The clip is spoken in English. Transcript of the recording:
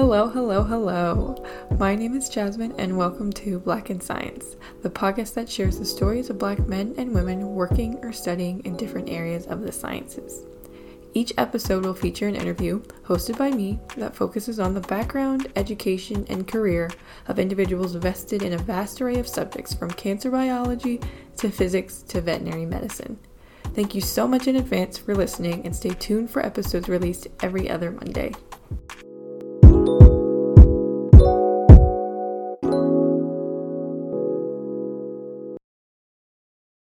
Hello, hello, hello. My name is Jasmine, and welcome to Black in Science, the podcast that shares the stories of Black men and women working or studying in different areas of the sciences. Each episode will feature an interview hosted by me that focuses on the background, education, and career of individuals vested in a vast array of subjects from cancer biology to physics to veterinary medicine. Thank you so much in advance for listening and stay tuned for episodes released every other Monday.